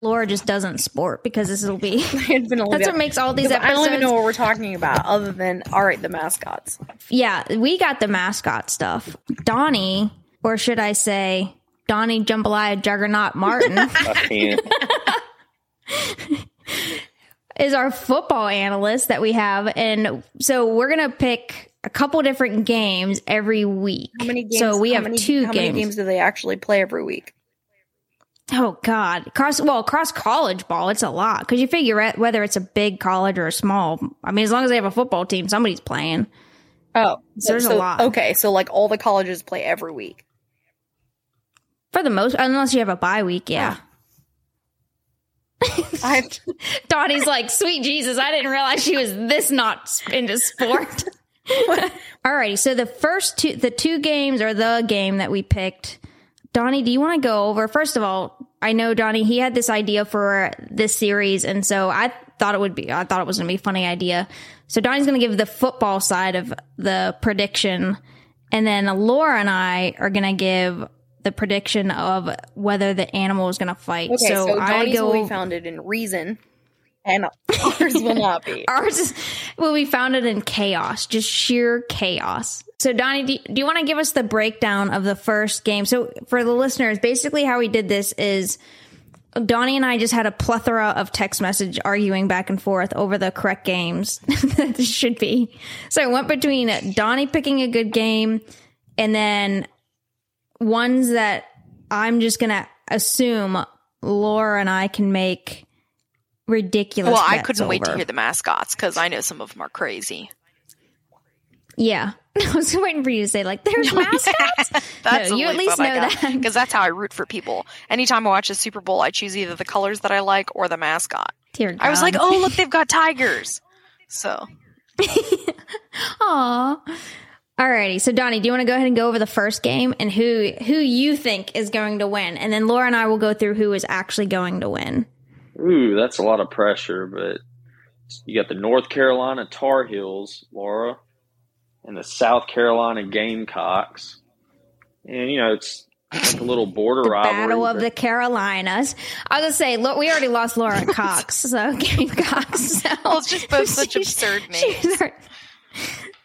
Laura just doesn't sport because this will be. It's been a That's what makes all these episodes. I don't even know what we're talking about, other than all right, the mascots. Yeah, we got the mascot stuff. Donnie, or should I say, Donnie Jambalaya Juggernaut Martin, is our football analyst that we have. And so we're going to pick a couple different games every week. How many games? So we have many, two how games. many games do they actually play every week? Oh God, cross well cross college ball. It's a lot because you figure out whether it's a big college or a small. I mean, as long as they have a football team, somebody's playing. Oh, So there's a lot. Okay, so like all the colleges play every week. For the most, unless you have a bye week, yeah. Oh. I Donnie's like, sweet Jesus, I didn't realize she was this not into sport. Alrighty, so the first two, the two games or the game that we picked. Donnie, do you want to go over? First of all, I know Donnie, he had this idea for this series, and so I thought it would be, I thought it was going to be a funny idea. So Donnie's going to give the football side of the prediction, and then Laura and I are going to give the prediction of whether the animal is going to fight. okay, so, so, I Donnie's go. will be founded in reason, and ours will not be. Ours is, will be founded in chaos, just sheer chaos. So, Donnie, do, do you want to give us the breakdown of the first game? So, for the listeners, basically how we did this is Donnie and I just had a plethora of text message arguing back and forth over the correct games that should be. So, I went between Donnie picking a good game and then ones that I'm just going to assume Laura and I can make ridiculous. Well, I couldn't wait to hear the mascots because I know some of them are crazy. Yeah. I was waiting for you to say, like, there's mascots. That's No, you at least know that. because that's how I root for people. Anytime I watch a Super Bowl, I choose either the colors that I like or the mascot. Dear God. I was like, oh look, they've got tigers. So Aw. Alrighty. So, Donnie, do you want to go ahead and go over the first game and who who you think is going to win? And then Laura and I will go through who is actually going to win. Ooh, that's a lot of pressure, but you got the North Carolina Tar Heels, Laura, and the South Carolina Gamecocks. And, you know, it's like a little border The rivalry. Battle of the Carolinas. I was going to say, look, we already lost Laura Cox, so Gamecocks. So. well, it's just both such absurd she's names.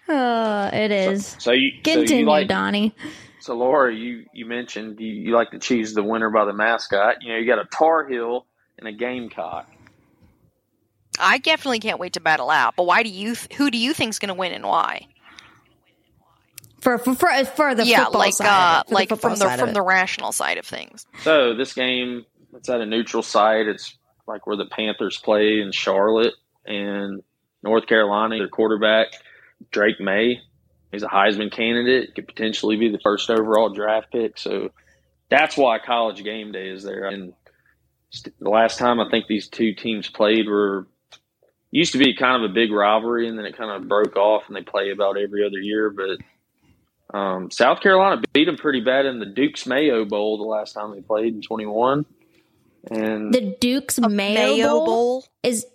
Oh, it is. So you, so Continue, you like, Donnie. So Laura, you you mentioned you, you like to choose the winner by the mascot. You know, you got a Tar Heel and a Gamecock. I definitely can't wait to battle out. But why do you? Th- who do you think's going to win and why? For, for, for, for the yeah, football like side uh, of for like football from the from it. the rational side of things. So this game, it's at a neutral site. It's like where the Panthers play in Charlotte and North Carolina. Their quarterback Drake Maye, he's a Heisman candidate. Could potentially be the first overall draft pick. So that's why College Game Day is there. And the last time I think these two teams played were used to be kind of a big rivalry, and then it kind of broke off, and they play about every other year. But um, South Carolina beat them pretty bad in the Duke's Mayo Bowl the last time they played in 21. And the Duke's Mayo, Mayo Bowl, Bowl? is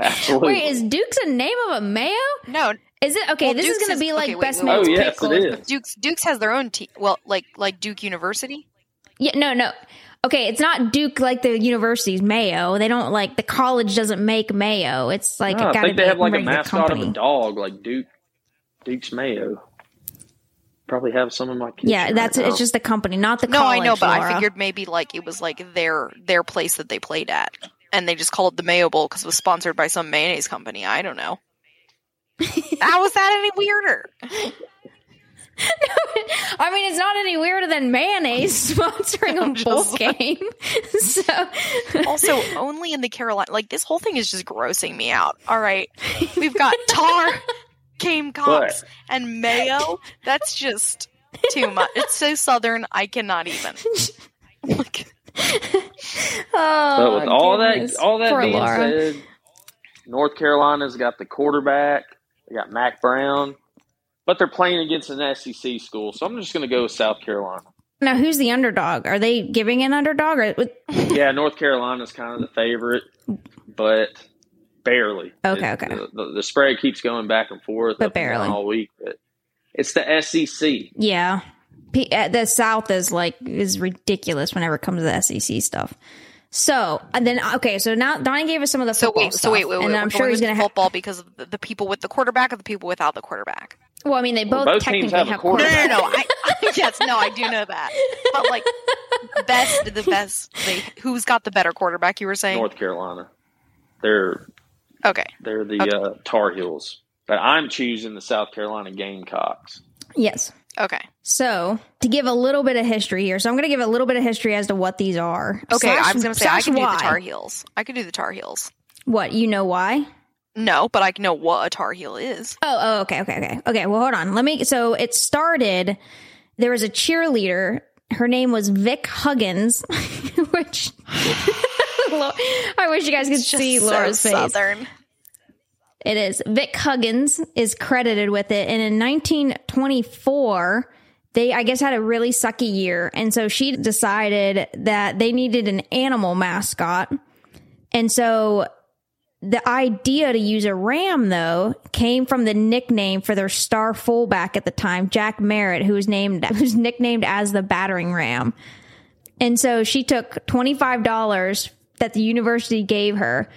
absolutely. wait is Duke's a name of a Mayo? No, Is it okay? Well, this Duke's is going to be like okay, wait, best wait, man's. Oh, pick yes, it list. is. Duke's Duke's has their own team. Well, like like Duke University. Yeah, no, no. Okay, it's not Duke like the university's Mayo. They don't like the college doesn't make Mayo. It's like No, it I think they have like a mascot company. of a dog, like Duke Duke's Mayo. Probably have some of my kitchen. Yeah, that's right it's just the company, not the No, college. I know, but I figured maybe like it was like their their place that they played at, and they just called it the Mayo Bowl because it was sponsored by some mayonnaise company. I don't know. How is that any weirder? I mean, it's not any weirder than mayonnaise sponsoring a bowl just- game. so, Also, only in the Carolina. Like this whole thing is just grossing me out. All right, we've got tar, Gamecocks, and Mayo. That's just too much. It's so southern. I cannot even. Like, oh, But with all goodness. that all that Poor being Laura. said, North Carolina's got the quarterback. They got Mack Brown, but they're playing against an SEC school, so I'm just going to go with South Carolina. Now, who's the underdog? Are they giving an underdog? Or, Yeah, North Carolina's kind of the favorite, but barely. Okay, It- okay. The, the, the spread keeps going back and forth, But up and down barely. all week. But it's the SEC. yeah, P- uh, the South is like is ridiculous whenever it comes to the SEC stuff. So and then okay, so now Donnie gave us some of the So football wait, so wait, wait, wait. and We're I'm sure he's with gonna have. football because of the, the people with the quarterback or the people without the quarterback. Well, I mean, they Well, both, both teams technically have a have quarterback. No, no, no. I, I, yes, no, I do know that. But like, best, the best. They, who's got the better quarterback? You were saying. North Carolina. They're Okay. they're the Okay. uh, Tar Heels, but I'm choosing the South Carolina Gamecocks. Yes. Okay. So to give a little bit of history here, so I'm going to give a little bit of history as to what these are. Okay. Slash- I was gonna say I slash can do the Tar Heels. I could do the Tar Heels. What you know why? No, but I know what a Tar Heel is. Oh, oh, okay, okay, okay, okay. Well, hold on. Let me. So it started. There was a cheerleader. Her name was Vic Huggins, which I wish you guys could see so Laura's face. Southern. It is Vic Huggins is credited with it, and in 1924, they I guess had a really sucky year, and so she decided that they needed an animal mascot, and so the idea to use a ram though came from the nickname for their star fullback at the time, Jack Merritt, who was named who's nicknamed as the battering ram. And so she took $25 that the university gave her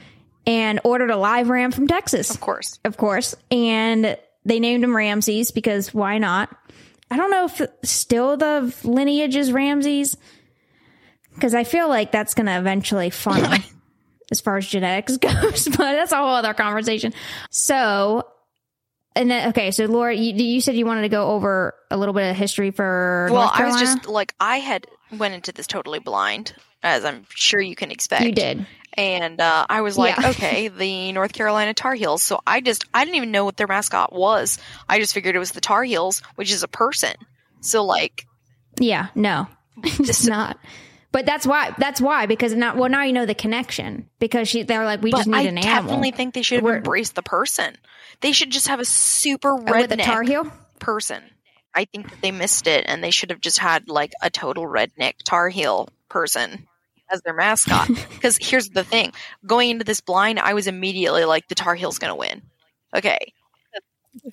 and ordered a live ram from Texas Of course. of course, and they named him Ramses because why not? I don't know if still the lineage is Ramses because I feel like that's going to eventually funnel as far as genetics goes, but that's a whole other conversation. So, and then okay, so Laura, you, you said you wanted to go over a little bit of history for Well, I was just like I had went into this totally blind, as I'm sure you can expect. you did. and uh, I was like, Yeah. okay, the North Carolina Tar Heels. So I just I didn't even know what their mascot was. I just figured it was the Tar Heels, which is a person. So like, Yeah, no, it's not. But that's why. That's why because now, well, now you know the connection because she. They're like, we but just need I an animal. I definitely think they should have We're- embraced the person. They should just have a super Oh, redneck Tar Heel. person. I think that they missed it, and they should have just had like a total redneck Tar Heel person as their mascot. Because here's the thing: going into this blind, I was immediately like, the Tar Heel's going to win. Okay,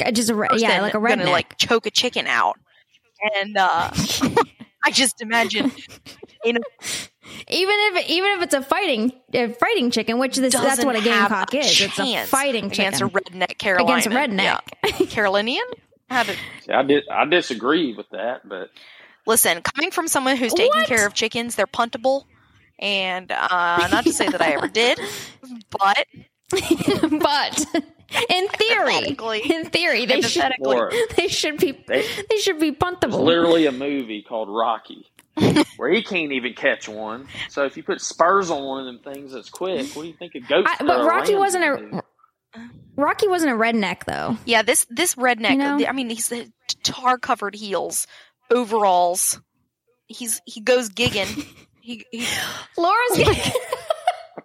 Uh, Just a re- yeah, like a gonna redneck. like choke a chicken out, and uh, I just imagine you know, even if even if it's a fighting a fighting chicken, which this that's what a have gamecock is. It's a fighting against a redneck Carolina Against a redneck. yeah. Carolinian. How to I did I disagree with that, but listen? Coming from someone who's taking What? care of chickens, they're puntable, and uh, not to say that I ever did, but but in theory, in theory, they should they should be They- they should be puntable. literally a movie called Rocky where he can't even catch one. So if you put spurs on one of them things that's quick, what do you think a goat? I, but Rocky wasn't can do? a Rocky wasn't a redneck though. yeah. This this redneck. You know? I mean, he's tar covered heels, overalls. He's he goes gigging. He, he Laura's getting,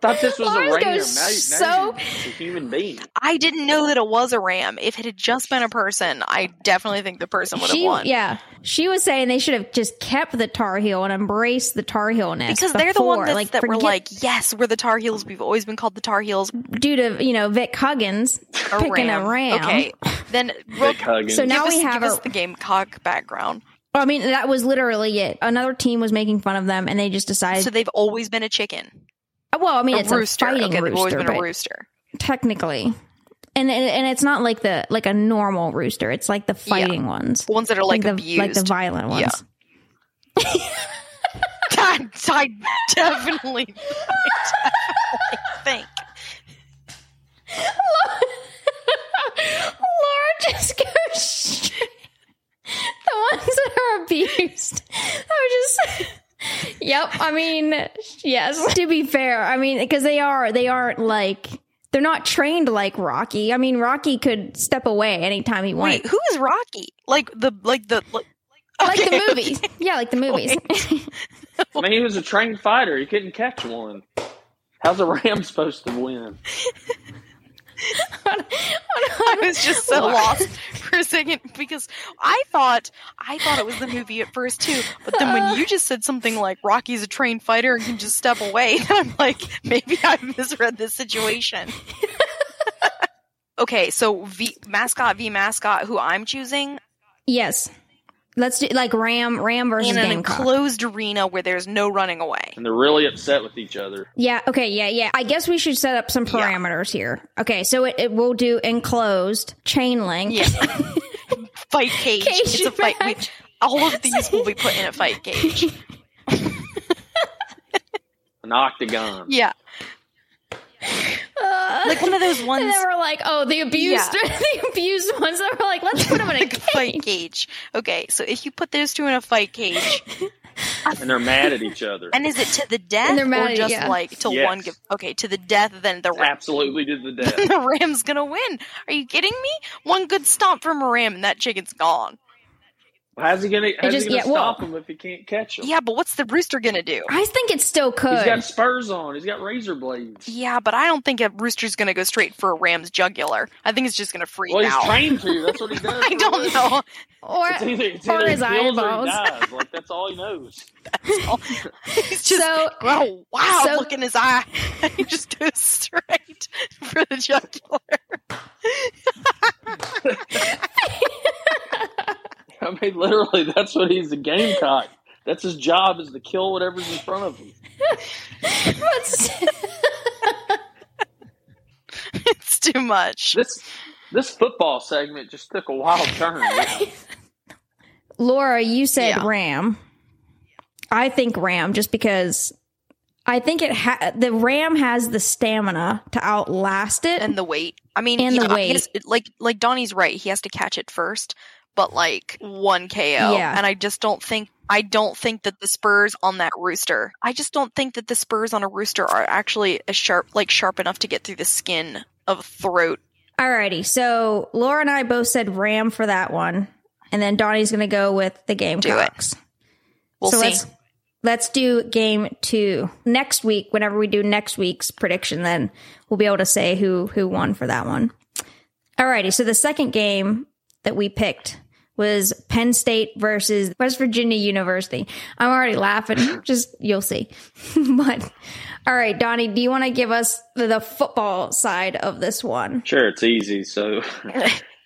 I thought this was Laura's a ram. Now, now so- it's a human being. I didn't know that it was a ram. If it had just been a person, I definitely think the person would have won. yeah she was saying they should have just kept the Tar Heel and embraced the Tar Heelness Because they're the ones that, like that were like, yes, we're the Tar Heels. We've always been called the Tar Heels. due to you know Vic Huggins A picking ram. a ram. Okay, then real, Vic Huggins. So now give we have give a- us the Gamecock background. I mean, that was literally it. Another team was making fun of them, and they just decided. So they've always been a chicken, Uh, well, I mean, a it's rooster. a fighting okay, rooster, but rooster. technically, and, and it's not like the like a normal rooster. It's like the fighting ones, The Ones that are like, the abused. like the violent ones. Yeah. I, I definitely, I definitely think. Laura just goes straight. The ones that are abused. I was just. Yep. I mean, yes. To be fair, I mean, because they are, they aren't like, they're not trained like Rocky. I mean, Rocky could step away anytime he wanted. Wait, who is Rocky? Like the like the like, like okay, the movies. Yeah, like the movies. I mean, he was a trained fighter. He couldn't catch one. How's a ram supposed to win? I was just so lost for a second because I thought I thought it was the movie at first too, but then when you just said something like Rocky's a trained fighter and can just step away, I'm like, maybe I misread this situation. okay, so v, mascot v mascot, who I'm choosing, yes. Let's do like Ram Ram versus in an Gamecock. enclosed arena where there's no running away. And they're really upset with each other. Yeah. Okay. Yeah. Yeah. I guess we should set up some parameters here. Okay. So it, it will do enclosed chain link. Yeah. fight cage. Cage it's a fight. We, match. all of these will be put in a fight cage. An octagon. Yeah. Like one of those ones then we're like, oh, the abused, Yeah. the abused ones. that we're like, let's put them in a like a fight cage. cage. Okay, so if you put those two in a fight cage, And they're mad at each other. and is it to the death And they're mad or at- just yeah. like till Yes. one? Give, okay, to the death, then the Ram, Absolutely to the death. the Ram's gonna win. Are you kidding me? One good stomp from a Ram, and that chicken's gone. How's he gonna, how's just- he gonna yeah, well- stop him if he can't catch him? Yeah, but what's the rooster gonna do? I think it still could. He's got spurs on. He's got razor blades. Yeah, but I don't think a rooster's gonna go straight for a ram's jugular. I think it's just gonna freak Well, he's out. trained to. That's what he does. I don't know. or It's either, it's or his he kills or he eyeballs. dies. Like that's all he knows. He's just So- oh wow, so- look in his eye. he just goes straight for the jugular. I mean, literally, that's what he's a gamecock. That's his job is to kill whatever's in front of him. Let's- it's too much. This this football segment just took a wild turn. Laura, you said Yeah. Ram. I think Ram just because I think it ha- the Ram has the stamina to outlast it. And the weight. I mean, And the yeah, weight. his- like like Donnie's right. He has to catch it first, but like one KO. Yeah. And I just don't think I don't think that the spurs on that rooster. I just don't think that the spurs on a rooster are actually as sharp, like sharp enough to get through the skin of a throat. Alrighty, so Laura and I both said Ram for that one, and then Donnie's going to go with the Gamecocks. We'll so see. let's let's do game two next week. Whenever we do next week's prediction, then we'll be able to say who who won for that one. Alrighty, so the second game that we picked was Penn State versus West Virginia University. I'm already laughing. Just you'll see. but all right, Donnie, do you want to give us the, the football side of this one? Sure, it's easy. So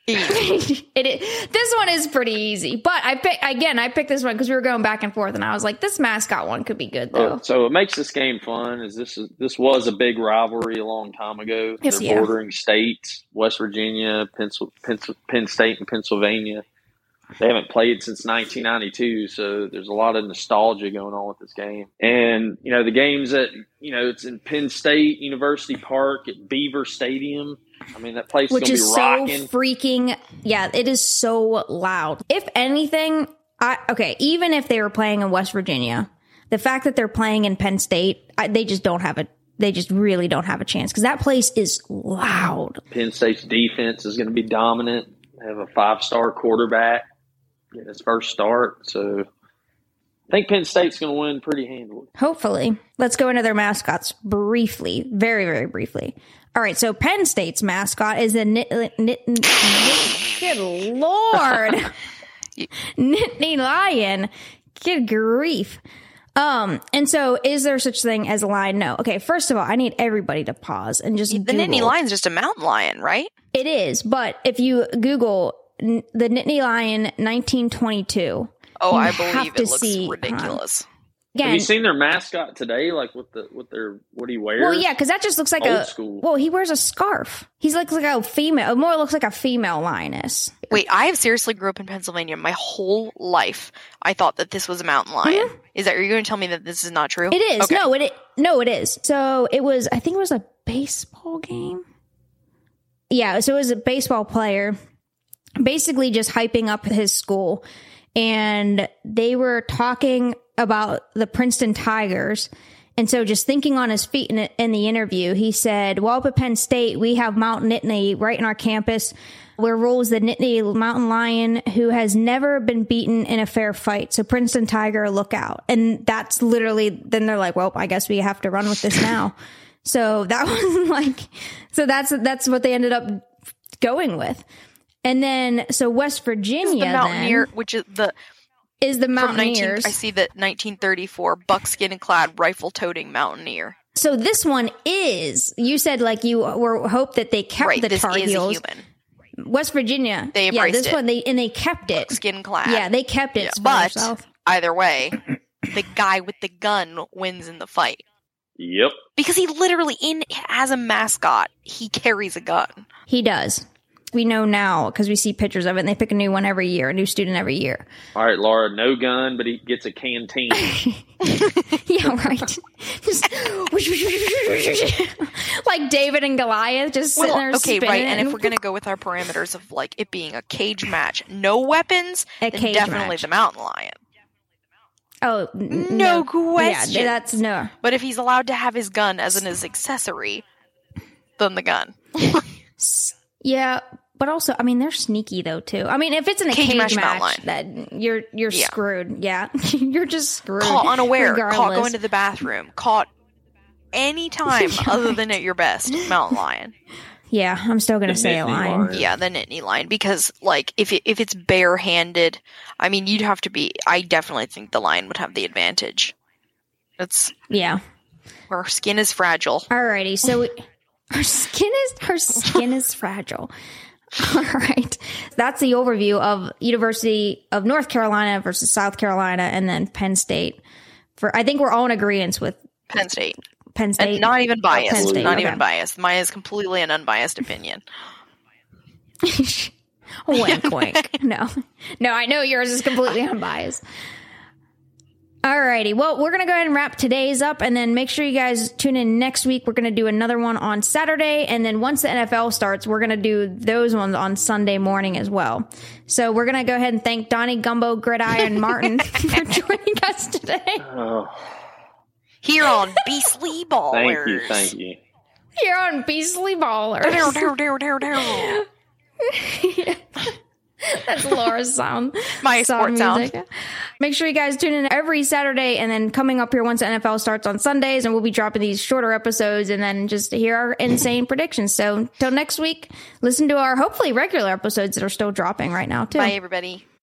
it is, this one is pretty easy, but I pick again. I picked this one because we were going back and forth, and I was like, this mascot one could be good though. Uh, so what makes this game fun is this is this was a big rivalry a long time ago. Yes, They're yeah. bordering states, West Virginia, Pencil, Pencil, Penn State, and Pennsylvania. They haven't played since 1992, so there's a lot of nostalgia going on with this game. And you know the games that you know it's in Penn State University Park at Beaver Stadium. I mean that place is which is be so rocking. freaking yeah it is so loud if anything i okay even if they were playing in west virginia the fact that they're playing in penn state I, they just don't have a they just really don't have a chance because that place is loud Penn State's defense is going to be dominant. They have a five star quarterback getting his first start. So I think Penn State's going to win pretty handily. hopefully let's go into their mascots briefly very very briefly all right so penn state's mascot is a nit, nit, nit, nit good lord Nittany lion. Good grief. Um, and so is there such thing as a lion? No. Okay, first of all, I need everybody to pause and just the Google. Nittany lion's just a mountain lion, right? It is, but if you Google n- the Nittany lion 1922, Oh, You I have believe to it looks see, uh, ridiculous. Have again, you seen their mascot today? Like with the with their what do he wears? well, yeah, because that just looks like Old a school. well, he wears a scarf. He's like like a female, more looks like a female lioness. Wait, I have seriously grew up in Pennsylvania my whole life. I thought that this was a mountain lion. Is that are you going to tell me that this is not true? Mm-hmm. It is. Okay. No, it, it no, it is. So it was. I think it was a baseball game. Yeah. So it was a baseball player, basically just hyping up his school, and they were talking about the Princeton Tigers. And so, just thinking on his feet in, in the interview, he said, "Well, up at Penn State, we have Mount Nittany right in our campus." Where rules the Nittany mountain lion who has never been beaten in a fair fight. So Princeton Tiger, look out. And that's literally, then they're like, well, I guess we have to run with this now. so that was like, so that's, that's what they ended up going with. And then, so West the Virginia Mountaineer, then which is the is the from 19, I see that 1934 buckskin clad rifle toting Mountaineer. So this one is, you said like you were hope that they kept Right, the this Tar is a Heels. human. West Virginia. They embraced yeah, this it. one they and they kept it. Skin clad. Yeah, they kept it. Yeah. for But themselves. either way, the guy with the gun wins in the fight Yep. because he literally, in as a mascot, he carries a gun. he does. We know now because we see pictures of it, and they pick a new one every year, a new student every year. All right, Laura, no gun, but he gets a canteen. Yeah, right. Like David and Goliath, just sitting there. Okay, spinning right. And if we're gonna go with our parameters of like it being a cage match, no weapons, A then cage definitely match. the mountain lion. oh n- No no, Yeah, question. that's no. But if he's allowed to have his gun as an his accessory, then the gun. Yeah, but also, I mean, they're sneaky though too. I mean, if it's in a Cage cage, match, match, mountain that you're you're Yeah. screwed. Yeah, you're just screwed. Caught unaware, caught regardless. going to the bathroom, caught any time Yeah, other right. than at your best, mountain lion. Yeah, I'm still gonna The say a Nittany lion. lion. Yeah, the Nittany lion because like if it, if it's barehanded, I mean you'd have to be. I definitely think the lion would have the advantage. It's Yeah. our skin is fragile. Alrighty, so we, our skin is her skin is fragile. All right, that's the overview of University of North Carolina versus South Carolina, and then Penn State. For I think we're all in agreement with Penn State. Penn State. And not even biased. Not okay. even biased. Mine is completely an unbiased opinion. wink, wink. No, no, I know yours is completely unbiased. Alrighty, well, we're gonna go ahead and wrap today's up, and then make sure you guys tune in next week. We're gonna do another one on Saturday, and then once the NFL starts, we're gonna do those ones on Sunday morning as well. So we're gonna go ahead and thank Donnie Gumbo, Gridiron, Martin for joining us today Oh, Here on Beastly Ballers. thank you, thank you. here on Beastly Ballers. Dow, dow, dow, dow, dow. That's Laura's sound. My sports sound. Make sure you guys tune in every Saturday and then coming up here once the NFL starts on Sundays and we'll be dropping these shorter episodes and then just hear our insane predictions. So till next week, listen to our hopefully regular episodes that are still dropping right now too. Bye, everybody.